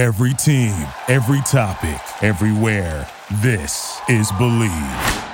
Every team, every topic, everywhere. This is Bleav.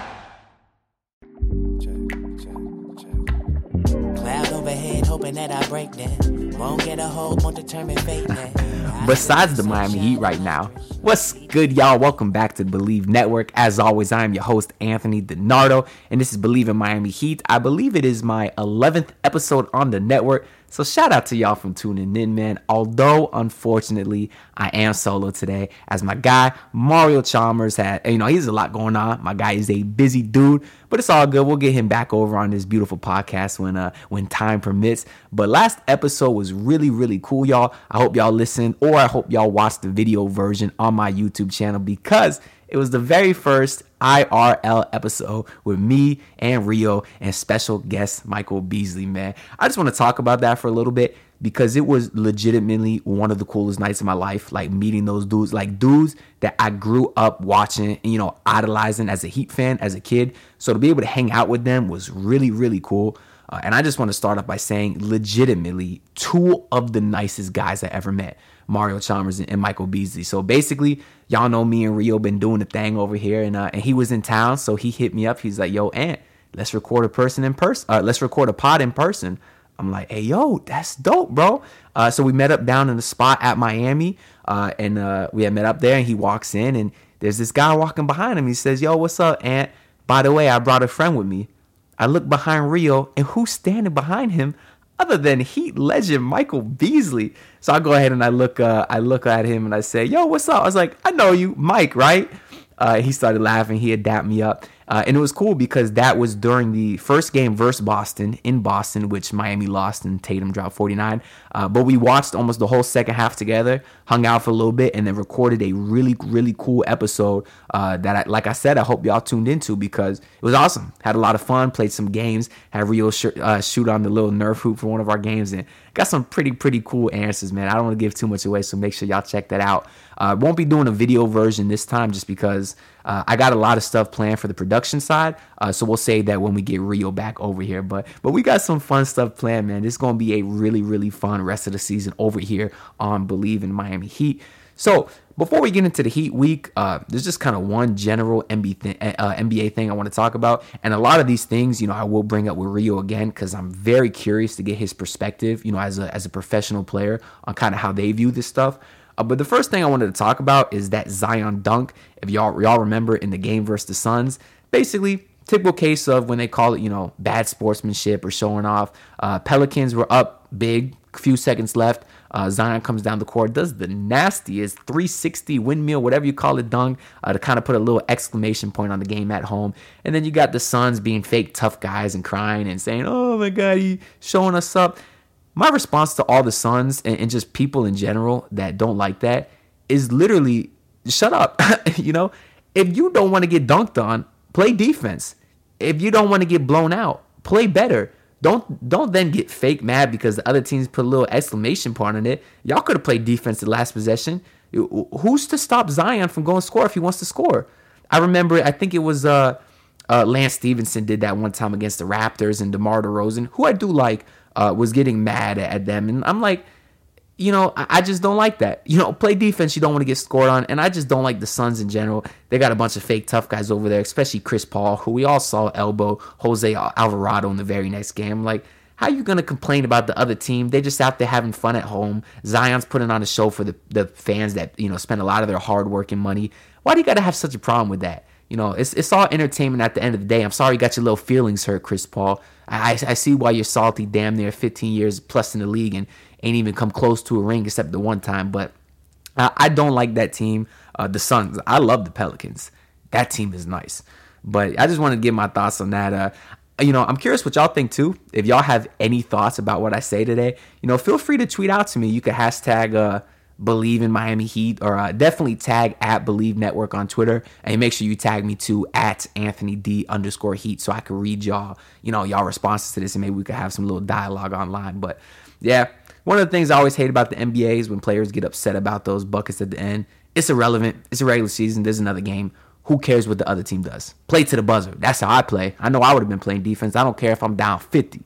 Cloud overhead, hoping that I break that. Won't get a hold, won't determine fate then. Besides the Miami Heat right now, what's good, y'all? Welcome back to the Bleav Network. As always, I am your host, Anthony DiNardo, and this is Bleav in Miami Heat. I believe it is my 11th episode on the network. So shout out to y'all from tuning in, man. Although unfortunately I am solo today, as my guy Mario Chalmers had, you know, he's a lot going on. My guy is a busy dude, but it's all good. We'll get him back over on this beautiful podcast when uh when time permits. But last episode was really really cool, y'all. I hope y'all listened, or I hope y'all watched the video version on my YouTube channel because it was the very first IRL episode with me and Rio and special guest Michael Beasley, man. I just want to talk about that for a little bit because it was legitimately one of the coolest nights of my life. Like meeting those dudes, like dudes that I grew up watching, and, you know, idolizing as a Heat fan as a kid. So to be able to hang out with them was really, really cool. Uh, and I just want to start off by saying, legitimately, two of the nicest guys I ever met. Mario Chalmers and, Michael Beasley. So basically, y'all know me and Rio been doing the thing over here, and uh, and he was in town, so he hit me up. He's like, "Yo, Ant, let's record a person in person. Uh, let's record a pod in person." I'm like, "Hey, yo, that's dope, bro." Uh, so we met up down in the spot at Miami, uh, and uh, we had met up there. And he walks in, and there's this guy walking behind him. He says, "Yo, what's up, Ant? By the way, I brought a friend with me." I look behind Rio, and who's standing behind him? other than Heat legend Michael Beasley. So I go ahead and I look uh, I look at him and I say, "Yo, what's up?" I was like, "I know you, Mike, right?" Uh, he started laughing. He had dapped me up. Uh, and it was cool because that was during the first game versus Boston in Boston, which Miami lost and Tatum dropped 49. Uh, but we watched almost the whole second half together, hung out for a little bit, and then recorded a really, really cool episode uh, that, I, like I said, I hope y'all tuned into because it was awesome. Had a lot of fun, played some games, had Rio sh- uh, shoot on the little Nerf hoop for one of our games, and got some pretty, pretty cool answers, man. I don't want to give too much away, so make sure y'all check that out. Uh, won't be doing a video version this time just because uh, I got a lot of stuff planned for the production side, uh, so we'll save that when we get Rio back over here. But but we got some fun stuff planned, man. It's gonna be a really really fun rest of the season over here on Bleav in Miami Heat. So before we get into the Heat week, uh, there's just kind of one general NBA, th- uh, NBA thing I want to talk about, and a lot of these things, you know, I will bring up with Rio again because I'm very curious to get his perspective, you know, as a as a professional player on kind of how they view this stuff. Uh, but the first thing I wanted to talk about is that Zion dunk. If y'all y'all remember in the game versus the Suns, basically typical case of when they call it you know bad sportsmanship or showing off. Uh, Pelicans were up big, few seconds left. Uh, Zion comes down the court, does the nastiest 360 windmill, whatever you call it, dunk, uh, to kind of put a little exclamation point on the game at home. And then you got the Suns being fake tough guys and crying and saying, "Oh my God, he showing us up." my response to all the Suns and, and just people in general that don't like that is literally shut up. you know, if you don't want to get dunked on, play defense. If you don't want to get blown out, play better. Don't don't then get fake mad because the other teams put a little exclamation point on it. Y'all could have played defense the last possession. Who's to stop Zion from going score if he wants to score? I remember, I think it was uh, uh, Lance Stephenson did that one time against the Raptors and DeMar DeRozan, who I do like uh, was getting mad at them. And I'm like, you know, I, just don't like that. You know, play defense, you don't want to get scored on. And I just don't like the Suns in general. They got a bunch of fake tough guys over there, especially Chris Paul, who we all saw elbow Jose Alvarado in the very next game. Like, how you gonna complain about the other team? They just out there having fun at home. Zion's putting on a show for the, the fans that you know spend a lot of their hard work and money. Why do you gotta have such a problem with that? You know, it's it's all entertainment at the end of the day. I'm sorry you got your little feelings hurt, Chris Paul. I, I see why you're salty. Damn near 15 years plus in the league and ain't even come close to a ring except the one time. But I, I don't like that team. Uh, the Suns. I love the Pelicans. That team is nice. But I just want to give my thoughts on that. Uh, you know, I'm curious what y'all think too. If y'all have any thoughts about what I say today, you know, feel free to tweet out to me. You could hashtag uh, Bleav in Miami Heat, or uh, definitely tag at Bleav Network on Twitter, and make sure you tag me too at Anthony D underscore Heat, so I can read y'all, you know, y'all responses to this, and maybe we could have some little dialogue online. But yeah, one of the things I always hate about the NBA is when players get upset about those buckets at the end. It's irrelevant. It's a regular season. There's another game. Who cares what the other team does? Play to the buzzer. That's how I play. I know I would have been playing defense. I don't care if I'm down 50.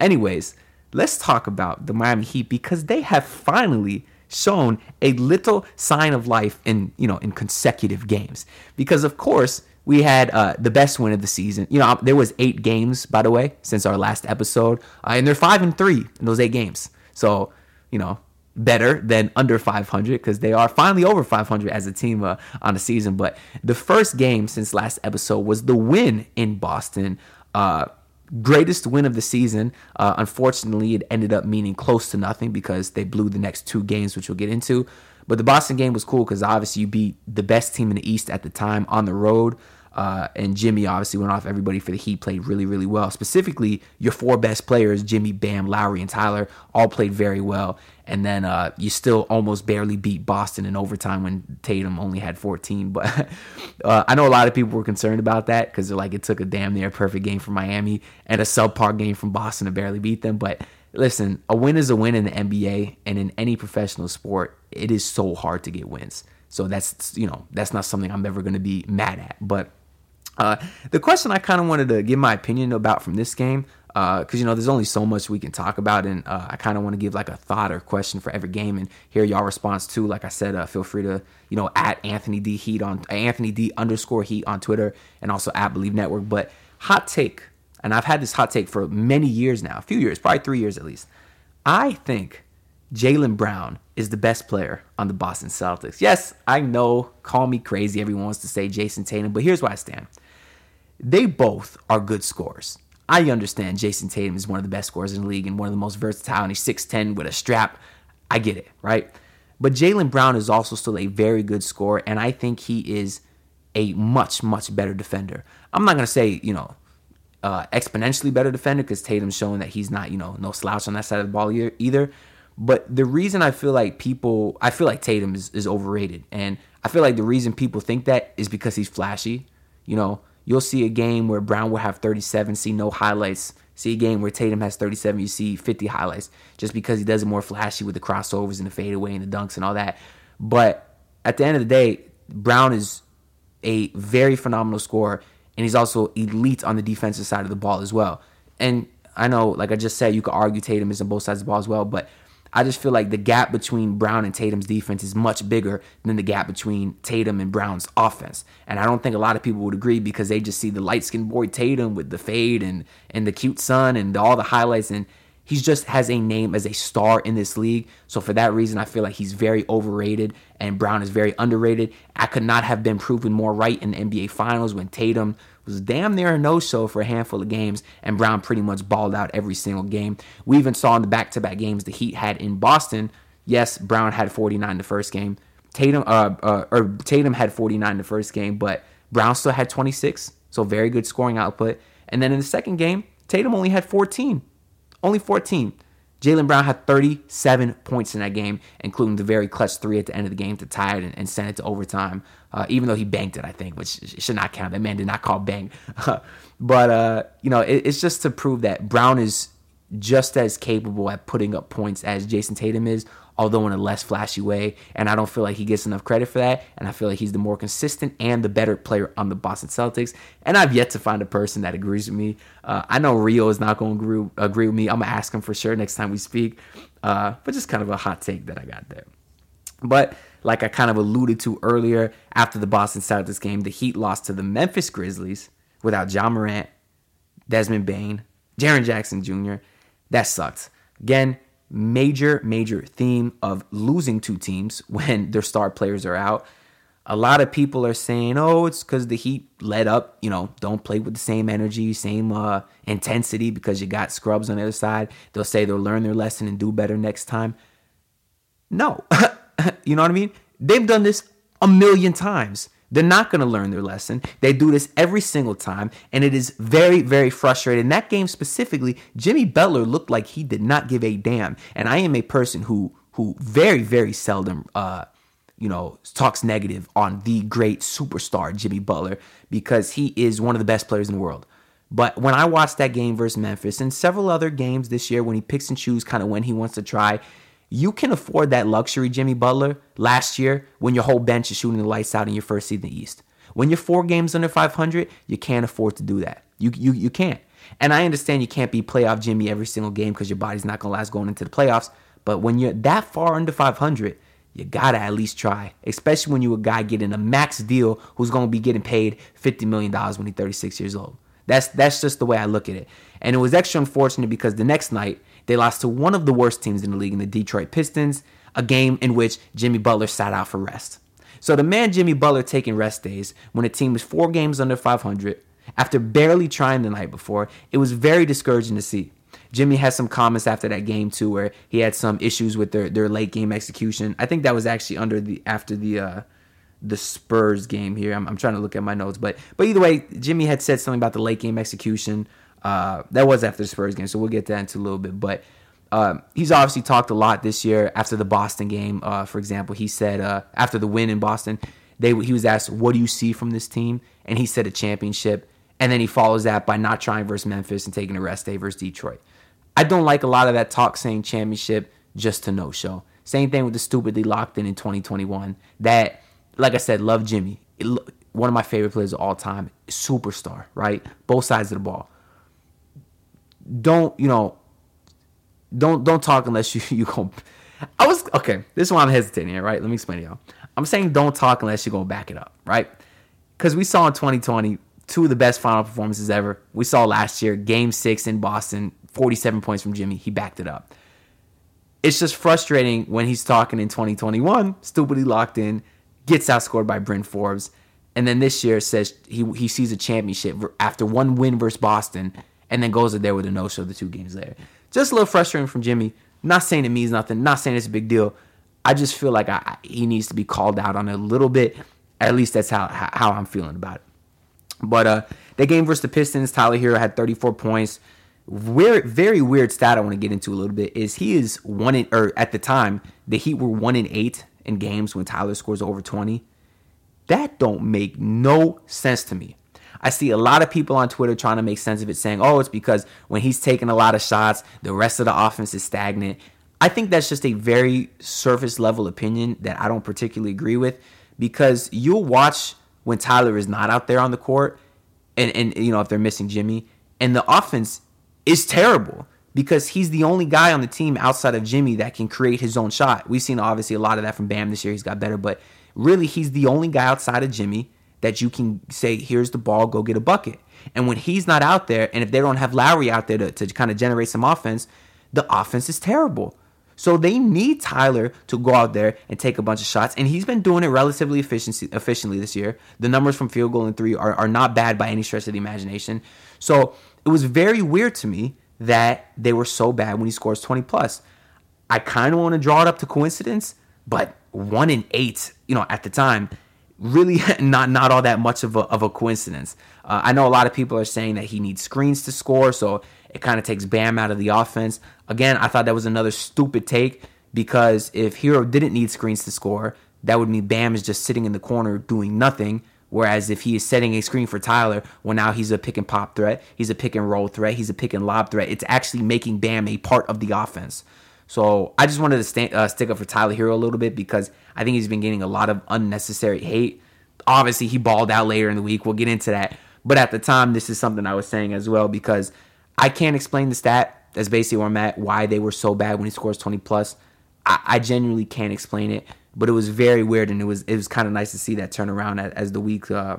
Anyways, let's talk about the Miami Heat because they have finally shown a little sign of life in you know in consecutive games because of course we had uh, the best win of the season. You know, there was eight games by the way since our last episode, uh, and they're five and three in those eight games. So you know, better than under 500 because they are finally over 500 as a team uh, on the season. But the first game since last episode was the win in Boston. Uh, greatest win of the season. Uh, unfortunately, it ended up meaning close to nothing because they blew the next two games, which we'll get into. But the Boston game was cool because obviously you beat the best team in the East at the time on the road. Uh, and Jimmy obviously went off everybody for the Heat, played really, really well. Specifically, your four best players, Jimmy, Bam, Lowry, and Tyler, all played very well. And then uh, you still almost barely beat Boston in overtime when Tatum only had 14. But uh, I know a lot of people were concerned about that because like it took a damn near perfect game from Miami and a subpar game from Boston to barely beat them. But listen, a win is a win in the NBA and in any professional sport. It is so hard to get wins. So that's you know that's not something I'm ever going to be mad at. But uh, the question I kind of wanted to give my opinion about from this game, because uh, you know there's only so much we can talk about, and uh, I kind of want to give like a thought or question for every game, and hear y'all response too. Like I said, uh, feel free to you know at Anthony D Heat on Anthony D underscore Heat on Twitter, and also at Bleav Network. But hot take, and I've had this hot take for many years now, a few years, probably three years at least. I think Jaylen Brown is the best player on the Boston Celtics. Yes, I know, call me crazy. Everyone wants to say Jayson Tatum, but here's where I stand. They both are good scorers. I understand Jayson Tatum is one of the best scorers in the league and one of the most versatile, and he's 6'10 with a strap. I get it, right? But Jaylen Brown is also still a very good scorer, and I think he is a much, much better defender. I'm not going to say, you know, uh, exponentially better defender because Tatum's showing that he's not, you know, no slouch on that side of the ball either. But the reason I feel like people, I feel like Tatum is, is overrated. And I feel like the reason people think that is because he's flashy. You know, You'll see a game where Brown will have 37, see no highlights. See a game where Tatum has 37, you see 50 highlights just because he does it more flashy with the crossovers and the fadeaway and the dunks and all that. But at the end of the day, Brown is a very phenomenal scorer and he's also elite on the defensive side of the ball as well. And I know, like I just said, you could argue Tatum is on both sides of the ball as well, but I just feel like the gap between Brown and Tatum's defense is much bigger than the gap between Tatum and Brown's offense. And I don't think a lot of people would agree because they just see the light skinned boy Tatum with the fade and, and the cute son and all the highlights. And he just has a name as a star in this league. So for that reason, I feel like he's very overrated and Brown is very underrated. I could not have been proven more right in the NBA Finals when Tatum was damn near a no-show for a handful of games, and Brown pretty much balled out every single game. We even saw in the back-to-back games the Heat had in Boston. Yes, Brown had 49 the first game. Tatum, uh, uh, or Tatum had 49 the first game, but Brown still had 26, so very good scoring output. And then in the second game, Tatum only had 14, only 14. Jaylen Brown had 37 points in that game, including the very clutch three at the end of the game to tie it and, and send it to overtime. Uh, even though he banked it, I think, which should not count. That man did not call bang. but uh, you know, it, it's just to prove that Brown is just as capable at putting up points as Jayson Tatum is, although in a less flashy way. And I don't feel like he gets enough credit for that. And I feel like he's the more consistent and the better player on the Boston Celtics. And I've yet to find a person that agrees with me. Uh, I know Rio is not going to agree, with me. I'm going to ask him for sure next time we speak. Uh, but just kind of a hot take that I got there. But like I kind of alluded to earlier, after the Boston Celtics game, the Heat lost to the Memphis Grizzlies without Ja Morant, Desmond Bane, Jaren Jackson Jr. That sucked. Again, major, major theme of losing two teams when their star players are out. A lot of people are saying, oh, it's because the Heat led up, you know, don't play with the same energy, same uh, intensity because you got scrubs on the other side. They'll say they'll learn their lesson and do better next time. No. you know what I mean? They've done this a million times. They're not going to learn their lesson. They do this every single time, and it is very, very frustrating. In that game specifically, Jimmy Butler looked like he did not give a damn. And I am a person who who very, very seldom uh, you know, talks negative on the great superstar Jimmy Butler because he is one of the best players in the world. But when I watched that game versus Memphis and several other games this year when he picks and chooses kind of when he wants to try, you can afford that luxury, Jimmy Butler, last year when your whole bench is shooting the lights out in your first season in the East. When you're four games under 500, you can't afford to do that. You, you, you can't. And I understand you can't be playoff Jimmy every single game because your body's not going to last going into the playoffs. But when you're that far under 500, you gotta at least try, especially when you're a guy getting a max deal who's gonna be getting paid $50 million when he's 36 years old. That's that's just the way I look at it. And it was extra unfortunate because the next night they lost to one of the worst teams in the league in the Detroit Pistons, a game in which Jimmy Butler sat out for rest. So the man Jimmy Butler taking rest days when a team was four games under 500 after barely trying the night before, it was very discouraging to see. Jimmy had some comments after that game too, where he had some issues with their, their late game execution. I think that was actually under the after the uh, the Spurs game here. I'm, I'm trying to look at my notes, but but either way, Jimmy had said something about the late game execution. Uh, that was after the Spurs game, so we'll get that into a little bit. But uh, he's obviously talked a lot this year after the Boston game. Uh, for example, he said uh, after the win in Boston, they he was asked, "What do you see from this team?" and he said a championship. And then he follows that by not trying versus Memphis and taking a rest day versus Detroit. I don't like a lot of that talk saying championship just to no show. Same thing with the stupidly locked in in 2021. That, like I said, love Jimmy. One of my favorite players of all time, superstar, right? Both sides of the ball. Don't you know? Don't don't talk unless you you go. I was okay. This is why I'm hesitating here, right? Let me explain to y'all. I'm saying don't talk unless you're gonna back it up, right? Because we saw in 2020 two of the best final performances ever. We saw last year, Game Six in Boston, 47 points from Jimmy. He backed it up. It's just frustrating when he's talking in 2021, stupidly locked in, gets outscored by Bryn Forbes, and then this year says he he sees a championship after one win versus Boston, and then goes there with a no show the two games later. Just a little frustrating from Jimmy. Not saying it means nothing. Not saying it's a big deal. I just feel like I, he needs to be called out on it a little bit. At least that's how how I'm feeling about it. But uh, the game versus the Pistons, Tyler Herro had 34 points. Weird, very weird stat I want to get into a little bit is he is one in or at the time the Heat were one in eight in games when Tyler scores over 20. That don't make no sense to me. I see a lot of people on Twitter trying to make sense of it, saying, "Oh, it's because when he's taking a lot of shots, the rest of the offense is stagnant." I think that's just a very surface level opinion that I don't particularly agree with because you'll watch when Tyler is not out there on the court, and and you know if they're missing Jimmy, and the offense is terrible because he's the only guy on the team outside of Jimmy that can create his own shot. We've seen obviously a lot of that from Bam this year. He's got better, but really he's the only guy outside of Jimmy that you can say, here's the ball, go get a bucket. And when he's not out there, and if they don't have Lowry out there to, to kind of generate some offense, the offense is terrible. So they need Tyler to go out there and take a bunch of shots, and he's been doing it relatively efficiently this year. The numbers from field goal and three are, are not bad by any stretch of the imagination. So it was very weird to me that they were so bad when he scores 20 plus. I kind of want to draw it up to coincidence, but one in eight, you know, at the time, really not not all that much of a, of a coincidence. Uh, I know a lot of people are saying that he needs screens to score, so it kind of takes Bam out of the offense. Again, I thought that was another stupid take because if Herro didn't need screens to score, that would mean Bam is just sitting in the corner doing nothing. Whereas if he is setting a screen for Tyler, well, now he's a pick and pop threat, he's a pick and roll threat, he's a pick and lob threat. It's actually making Bam a part of the offense. So I just wanted to stand, uh, stick up for Tyler Herro a little bit because I think he's been getting a lot of unnecessary hate. Obviously, he balled out later in the week. We'll get into that. But at the time, this is something I was saying as well because I can't explain the stat. That's basically where I'm at. Why they were so bad when he scores 20 plus. I, I genuinely can't explain it. But it was very weird, and it was it was kind of nice to see that turnaround as, as the week uh,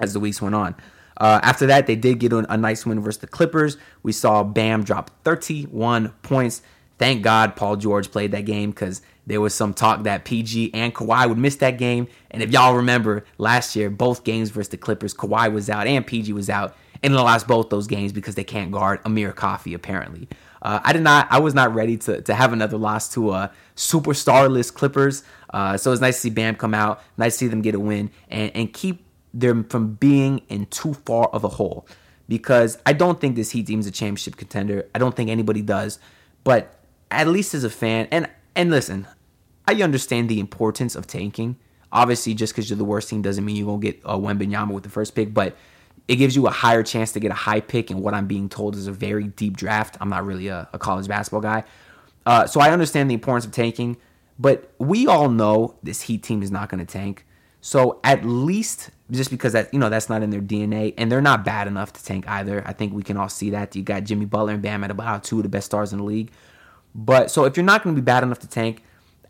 as the weeks went on. Uh, after that, they did get a, a nice win versus the Clippers. We saw Bam drop 31 points. Thank God Paul George played that game because there was some talk that PG and Kawhi would miss that game. And if y'all remember last year, both games versus the Clippers, Kawhi was out and PG was out and they lost both those games because they can't guard Amir Coffey apparently. Uh, I did not. I was not ready to, to have another loss to a superstarless Clippers. Uh, so it's nice to see Bam come out. Nice to see them get a win and and keep them from being in too far of a hole. Because I don't think this Heat team is a championship contender. I don't think anybody does. But at least as a fan, and and listen, I understand the importance of tanking. Obviously, just because you're the worst team doesn't mean you're gonna get a Wembanyama with the first pick, but it gives you a higher chance to get a high pick And what I'm being told is a very deep draft. I'm not really a, a college basketball guy. Uh, so I understand the importance of tanking, but we all know this Heat team is not going to tank. So at least just because that you know that's not in their DNA, and they're not bad enough to tank either. I think we can all see that. You got Jimmy Butler and Bam at about two of the best stars in the league. But so if you're not going to be bad enough to tank,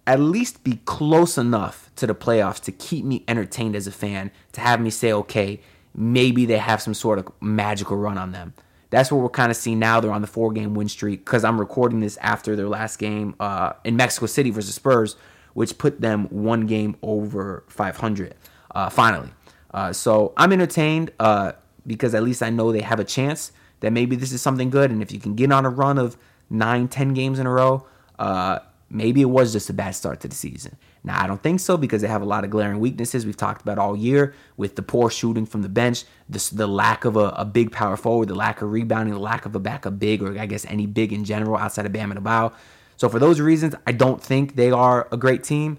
at least be close enough to the playoffs to keep me entertained as a fan, to have me say, okay, maybe they have some sort of magical run on them. That's what we're kind of seeing now. They're on the four game win streak because I'm recording this after their last game uh, in Mexico City versus Spurs, which put them one game over 500 uh, finally. Uh, so I'm entertained uh, because at least I know they have a chance that maybe this is something good. And if you can get on a run of nine, ten games in a row, uh, maybe it was just a bad start to the season. Now, I don't think so because they have a lot of glaring weaknesses we've talked about all year with the poor shooting from the bench, the, the lack of a, a big power forward, the lack of rebounding, the lack of a backup big, or I guess any big in general outside of Bam Adebayo. So for those reasons, I don't think they are a great team,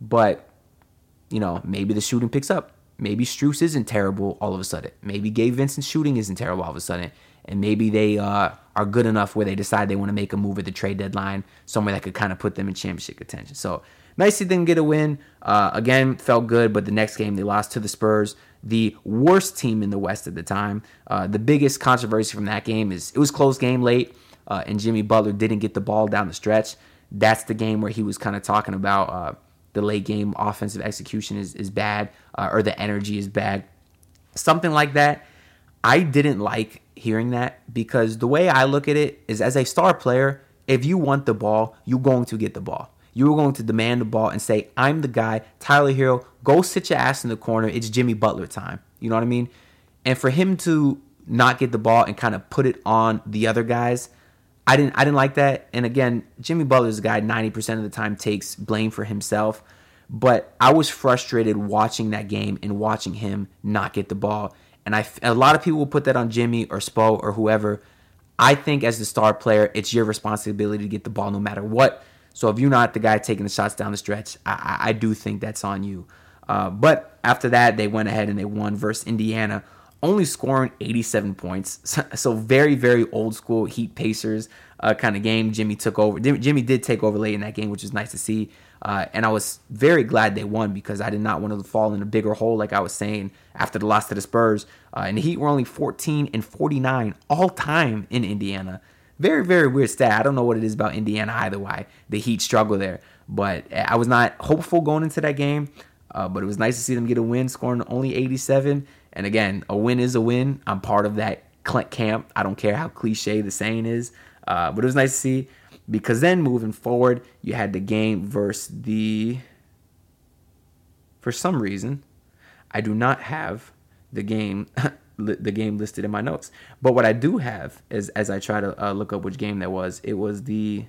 but, you know, maybe the shooting picks up. Maybe Strus isn't terrible all of a sudden. Maybe Gabe Vincent's shooting isn't terrible all of a sudden and maybe they uh, are good enough where they decide they want to make a move at the trade deadline, somewhere that could kind of put them in championship contention. So nice to them get a win. Uh, again, felt good, but the next game they lost to the Spurs, the worst team in the West at the time. Uh, the biggest controversy from that game is it was close game late, uh, and Jimmy Butler didn't get the ball down the stretch. That's the game where he was kind of talking about uh, the late game offensive execution is, is bad, uh, or the energy is bad. Something like that. I didn't like hearing that because the way I look at it is as a star player, if you want the ball, you're going to get the ball. You're going to demand the ball and say, I'm the guy, Tyler Herro, go sit your ass in the corner. It's Jimmy Butler time. You know what I mean? And for him to not get the ball and kind of put it on the other guys, I didn't I didn't like that. And again, Jimmy Butler's a guy 90% of the time takes blame for himself. But I was frustrated watching that game and watching him not get the ball. And I, a lot of people will put that on Jimmy or Spo or whoever. I think as the star player, it's your responsibility to get the ball no matter what. So if you're not the guy taking the shots down the stretch, I, I do think that's on you. Uh, but after that, they went ahead and they won versus Indiana, only scoring 87 points. So, very, very old school Heat Pacers uh, kind of game. Jimmy took over. Jimmy did take over late in that game, which was nice to see. Uh, and I was very glad they won because I did not want to fall in a bigger hole, like I was saying after the loss to the Spurs. Uh, and the Heat were only 14 and 49 all time in Indiana. Very, very weird stat. I don't know what it is about Indiana either, why the Heat struggle there. But I was not hopeful going into that game. Uh, but it was nice to see them get a win, scoring only 87. And again, a win is a win. I'm part of that camp. I don't care how cliche the saying is. Uh, but it was nice to see because then moving forward, you had the game versus the. For some reason, I do not have the game the game listed in my notes. But what I do have is as I try to uh, look up which game that was, it was the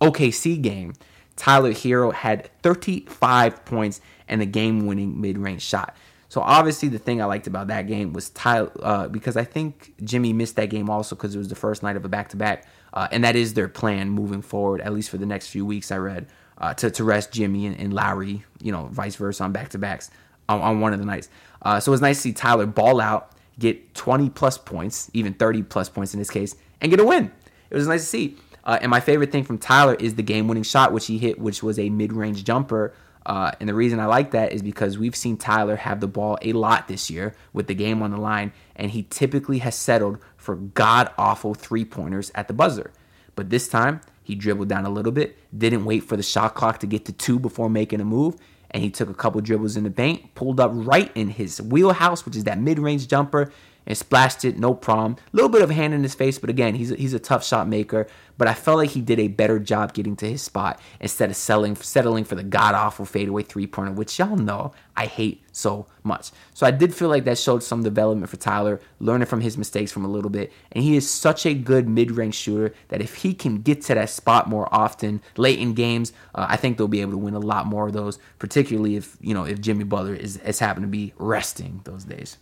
OKC game. Tyler Herro had 35 points and a game-winning mid-range shot. So obviously, the thing I liked about that game was Tyler uh, because I think Jimmy missed that game also because it was the first night of a back-to-back. Uh, and that is their plan moving forward, at least for the next few weeks. I read uh, to to rest Jimmy and, and, Lowry, you know, vice versa on back to backs on, on, one of the nights. Uh, so it was nice to see Tyler ball out, get 20 plus points, even 30 plus points in this case, and get a win. It was nice to see. Uh, and my favorite thing from Tyler is the game winning shot, which he hit, which was a mid range jumper. Uh, and the reason I like that is because we've seen Tyler have the ball a lot this year with the game on the line, and he typically has settled for god awful three pointers at the buzzer. But this time, he dribbled down a little bit, didn't wait for the shot clock to get to two before making a move, and he took a couple dribbles in the paint, pulled up right in his wheelhouse, which is that mid range jumper, and splashed it, no problem. A little bit of hand in his face, but again, he's a, he's a tough shot maker. But I felt like he did a better job getting to his spot instead of selling, settling for the god awful fadeaway three pointer, which y'all know I hate so much. So I did feel like that showed some development for Tyler, learning from his mistakes from a little bit. And he is such a good mid range shooter that if he can get to that spot more often late in games, uh, I think they'll be able to win a lot more of those, particularly if you know if Jimmy Butler is, is happened to be resting those days.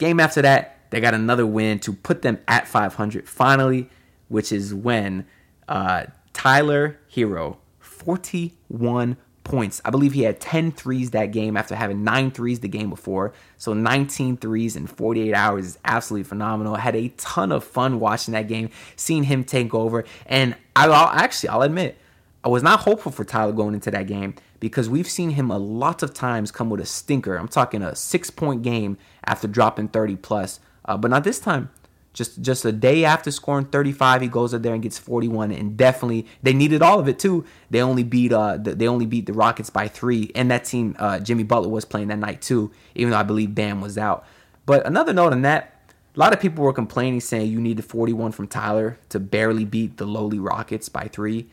Game after that, they got another win to put them at 500 finally, which is when uh, Tyler Herro, 41 points. I believe he had 10 threes that game after having 9 threes the game before. So 19 threes in 48 hours is absolutely phenomenal. I had a ton of fun watching that game, seeing him take over. And I'll actually, I'll admit, I was not hopeful for Tyler going into that game because we've seen him a lot of times come with a stinker. I'm talking a six point game after dropping 30 plus, uh, but not this time. Just just a day after scoring 35, he goes up there and gets 41, and definitely they needed all of it too. They only beat uh they only beat the Rockets by three, and that team uh, Jimmy Butler was playing that night too, even though I believe Bam was out. But another note on that, a lot of people were complaining saying you needed 41 from Tyler to barely beat the lowly Rockets by three.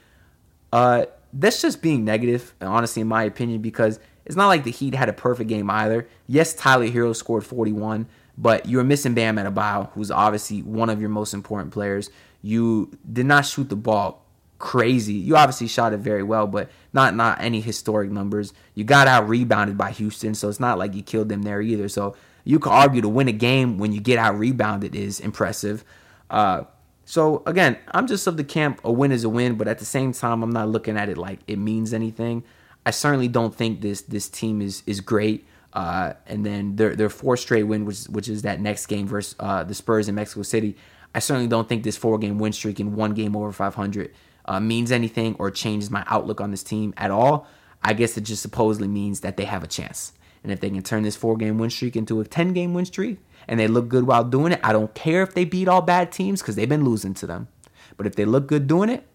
Uh, that's just being negative, honestly, in my opinion, because it's not like the Heat had a perfect game either. Yes, Tyler Herro scored 41, but you were missing Bam Adebayo, who's obviously one of your most important players. You did not shoot the ball crazy. You obviously shot it very well, but not not any historic numbers. You got out rebounded by Houston, so it's not like you killed them there either. So you could argue to win a game when you get out rebounded is impressive. Uh, so again, I'm just of the camp a win is a win, but at the same time, I'm not looking at it like it means anything. I certainly don't think this this team is is great. Uh, and then their their four straight win, which which is that next game versus uh, the Spurs in Mexico City. I certainly don't think this four game win streak in one game over 500 uh, means anything or changes my outlook on this team at all. I guess it just supposedly means that they have a chance. And if they can turn this four game win streak into a 10 game win streak and they look good while doing it, I don't care if they beat all bad teams because they've been losing to them. But if they look good doing it,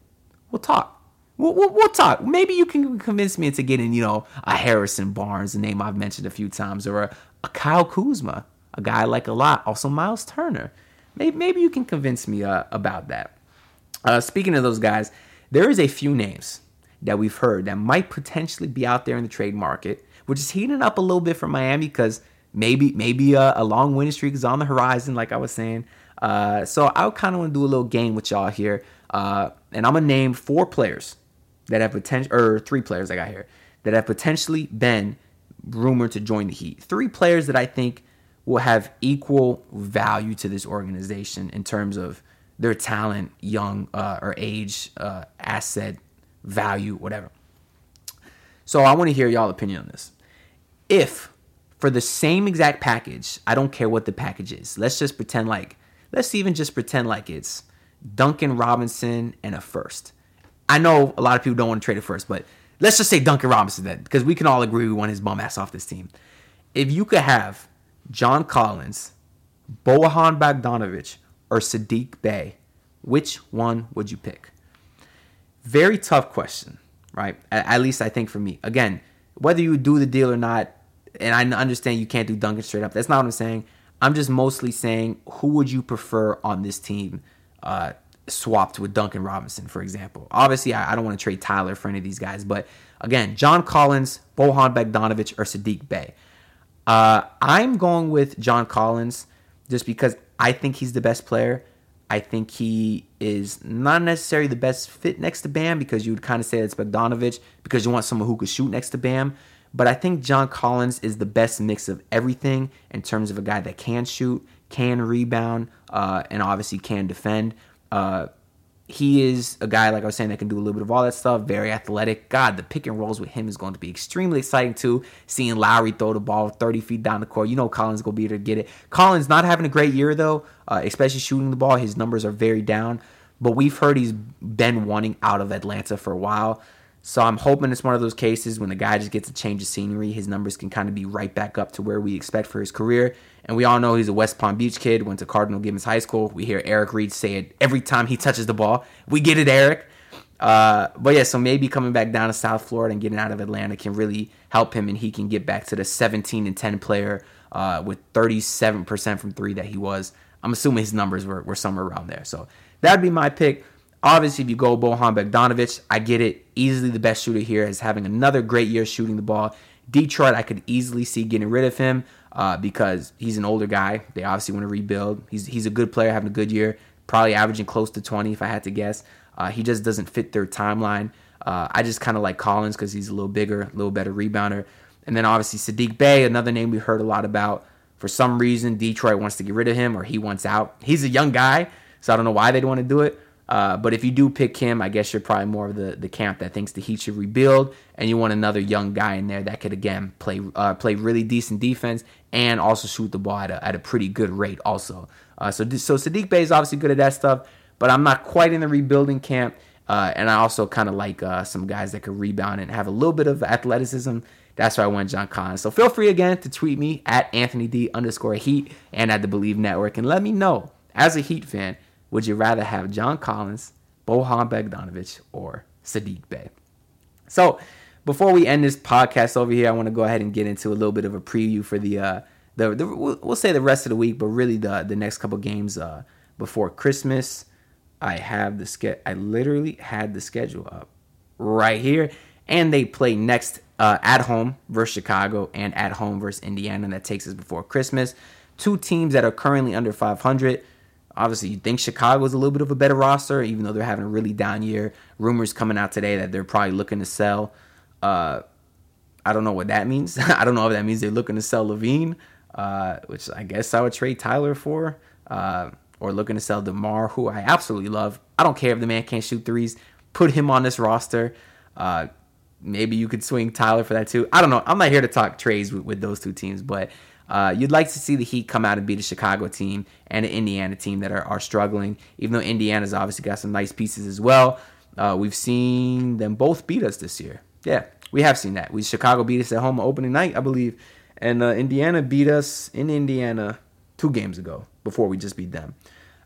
we'll talk. We'll, we'll, we'll, talk. Maybe you can convince me into getting, you know, a Harrison Barnes, a name I've mentioned a few times, or a, a Kyle Kuzma, a guy I like a lot. Also, Miles Turner. Maybe, maybe you can convince me uh, about that. Uh, speaking of those guys, there is a few names that we've heard that might potentially be out there in the trade market, which is heating up a little bit for Miami because maybe maybe a, a, long winning streak is on the horizon, like I was saying. Uh, so I kind of want to do a little game with y'all here, uh, and I'm gonna name four players that have potential, or three players I got here that have potentially been rumored to join the Heat. Three players that I think will have equal value to this organization in terms of their talent, young uh, or age, uh, asset, value, whatever. So I want to hear y'all opinion on this. If for the same exact package, I don't care what the package is. Let's just pretend like let's even just pretend like it's Duncan Robinson and a first. I know a lot of people don't want to trade it first, but let's just say Duncan Robinson then, because we can all agree we want his bum ass off this team. If you could have John Collins, Bojan Bogdanovic, or Saddiq Bey, which one would you pick? Very tough question, right? At, at least I think for me. Again, whether you do the deal or not, and I understand you can't do Duncan straight up. That's not what I'm saying. I'm just mostly saying who would you prefer on this team uh, swapped with Duncan Robinson, for example. Obviously, I, I don't want to trade Tyler for any of these guys, but again, John Collins, Bojan Bogdanovic, or Saddiq Bey. Uh, I'm going with John Collins just because I think he's the best player. I think he is not necessarily the best fit next to Bam because you would kind of say that's Bogdanovic because you want someone who could shoot next to Bam. But I think John Collins is the best mix of everything in terms of a guy that can shoot, can rebound, uh, and obviously can defend. Uh, he is a guy, like I was saying, that can do a little bit of all that stuff. Very athletic. God, the pick and rolls with him is going to be extremely exciting too. Seeing Lowry throw the ball 30 feet down the court, you know Collins going to be able to get it. Collins not having a great year though, uh, especially shooting the ball. His numbers are very down. But we've heard he's been wanting out of Atlanta for a while. So I'm hoping it's one of those cases when the guy just gets a change of scenery, his numbers can kind of be right back up to where we expect for his career. And we all know he's a West Palm Beach kid, went to Cardinal Gibbons High School. We hear Eric Reid say it every time he touches the ball. We get it, Eric. Uh, but yeah, so maybe coming back down to South Florida and getting out of Atlanta can really help him, and he can get back to the 17 and 10 player uh, with 37% from three that he was. I'm assuming his numbers were, were somewhere around there. So that'd be my pick. Obviously, if you go Bojan Bogdanovic, I get it. Easily the best shooter here is having another great year shooting the ball. Detroit, I could easily see getting rid of him uh, because he's an older guy. They obviously want to rebuild. He's he's a good player, having a good year, probably averaging close to 20 if I had to guess. Uh, he just doesn't fit their timeline. Uh, I just kind of like Collins because he's a little bigger, a little better rebounder. And then obviously Saddiq Bey, another name we heard a lot about. For some reason, Detroit wants to get rid of him or he wants out. He's a young guy, so I don't know why they'd want to do it. Uh, but if you do pick him, I guess you're probably more of the, the camp that thinks the Heat should rebuild, and you want another young guy in there that could again play uh, play really decent defense and also shoot the ball at a, at a pretty good rate. Also, uh, so so Saddiq Bey is obviously good at that stuff, but I'm not quite in the rebuilding camp. Uh, and I also kind of like uh, some guys that could rebound and have a little bit of athleticism. That's why I went John Collins. So feel free again to tweet me at Anthony D underscore Heat and at the Bleav Network and let me know as a Heat fan, would you rather have John Collins, Bojan Bogdanovic, or Saddiq Bey? So, before we end this podcast over here, I want to go ahead and get into a little bit of a preview for the uh, the, the we'll say the rest of the week, but really the the next couple games uh, before Christmas. I have the ske- I literally had the schedule up right here, and they play next uh, at home versus Chicago and at home versus Indiana. And that takes us before Christmas. Two teams that are currently under 500. Obviously, you think Chicago is a little bit of a better roster, even though they're having a really down year. Rumors coming out today that they're probably looking to sell. Uh, I don't know what that means. I don't know if that means they're looking to sell LaVine, uh, which I guess I would trade Tyler for, uh, or looking to sell DeMar, who I absolutely love. I don't care if the man can't shoot threes. Put him on this roster. Uh, maybe you could swing Tyler for that too. I don't know. I'm not here to talk trades with, with those two teams, but uh, you'd like to see the Heat come out and beat a Chicago team and an Indiana team that are, are struggling, even though Indiana's obviously got some nice pieces as well. Uh, we've seen them both beat us this year. Yeah, we have seen that. We Chicago beat us at home opening night, I believe, and uh, Indiana beat us in Indiana two games ago before we just beat them.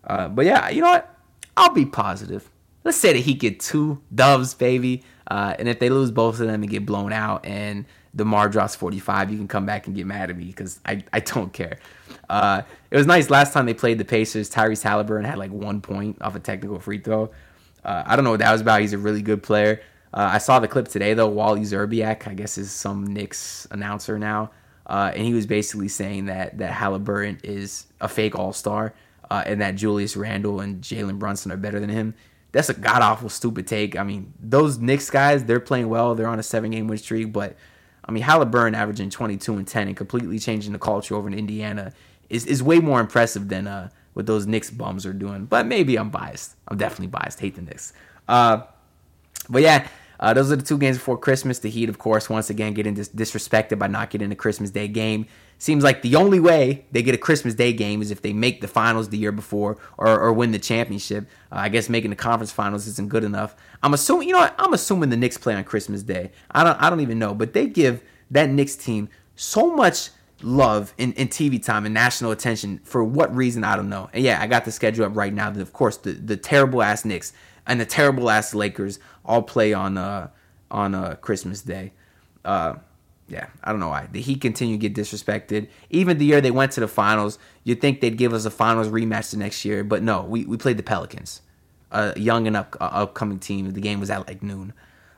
Uh, but yeah, you know what? I'll be positive. Let's say that he get two doves, baby. Uh, and if they lose both of them and get blown out and DeMar drops 45, you can come back and get mad at me because I, I don't care. Uh, it was nice last time they played the Pacers. Tyrese Haliburton had like one point off a technical free throw. Uh, I don't know what that was about. He's a really good player. Uh, I saw the clip today though. Wally Szczerbiak, I guess, is some Knicks announcer now, uh, and he was basically saying that that Haliburton is a fake All Star, uh, and that Julius Randle and Jalen Brunson are better than him that's a god awful stupid take. I mean, those Knicks guys, they're playing well. They're on a seven game win streak, but I mean, Haliburton averaging 22 and 10 and completely changing the culture over in Indiana is, is way more impressive than uh, what those Knicks bums are doing. But maybe I'm biased. I'm definitely biased. Hate the Knicks. Uh, but yeah, uh, those are the two games before Christmas. The Heat, of course, once again getting dis- disrespected by not getting a Christmas Day game. Seems like the only way they get a Christmas Day game is if they make the finals the year before or, or win the championship. Uh, I guess making the conference finals isn't good enough. I'm assuming, you know? I'm assuming the Knicks play on Christmas Day. I don't, I don't even know, but they give that Knicks team so much love in, in TV time and national attention for what reason I don't know. And yeah, I got the schedule up right now. That of course the the terrible ass Knicks and the terrible ass Lakers all play on uh on uh Christmas Day. Uh, yeah, I don't know why. The Heat continue to get disrespected. Even the year they went to the finals, you'd think they'd give us a finals rematch the next year, but no, we, we played the Pelicans, a young and up, uh, upcoming team. The game was at like noon.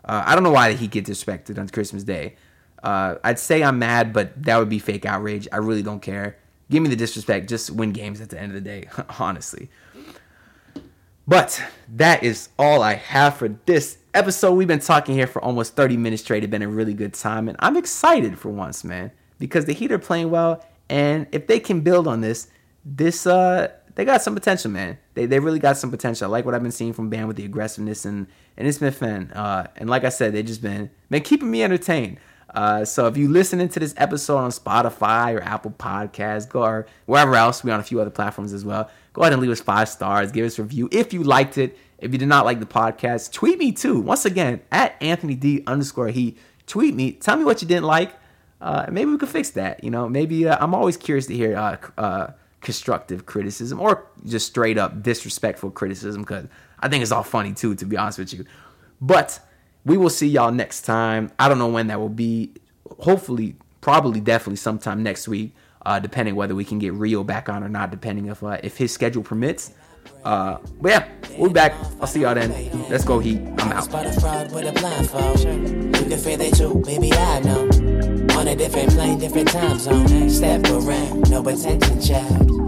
Uh, I don't know why the Heat get disrespected on Christmas Day. Uh, I'd say I'm mad, but that would be fake outrage. I really don't care. Give me the disrespect. Just win games at the end of the day, honestly. But that is all I have for this episode. We've been talking here for almost 30 minutes straight. It's been a really good time. And I'm excited for once, man, because the Heat are playing well. And if they can build on this, this, uh, they got some potential, man. They, they really got some potential. I like what I've been seeing from Bam with the aggressiveness and, and it's been fun. Uh, and like I said, they just been, been keeping me entertained. Uh, so if you listening to this episode on Spotify or Apple Podcasts, go or wherever else, we're on a few other platforms as well. Go ahead and leave us five stars, give us a review if you liked it. If you did not like the podcast, tweet me too. Once again, at Anthony D underscore he. Tweet me. Tell me what you didn't like. Uh, maybe we could fix that. You know, maybe uh, I'm always curious to hear uh, uh constructive criticism or just straight up disrespectful criticism because I think it's all funny too, to be honest with you. But we will see y'all next time. I don't know when that will be. Hopefully, probably, definitely sometime next week, uh, depending whether we can get Rio back on or not, depending if uh, if his schedule permits. Uh, but yeah, we'll be back. I'll see y'all then. Let's go, Heat. I'm out. You can feel it too, baby, I know. On a different plane, different time zone. Step around, no attention, child.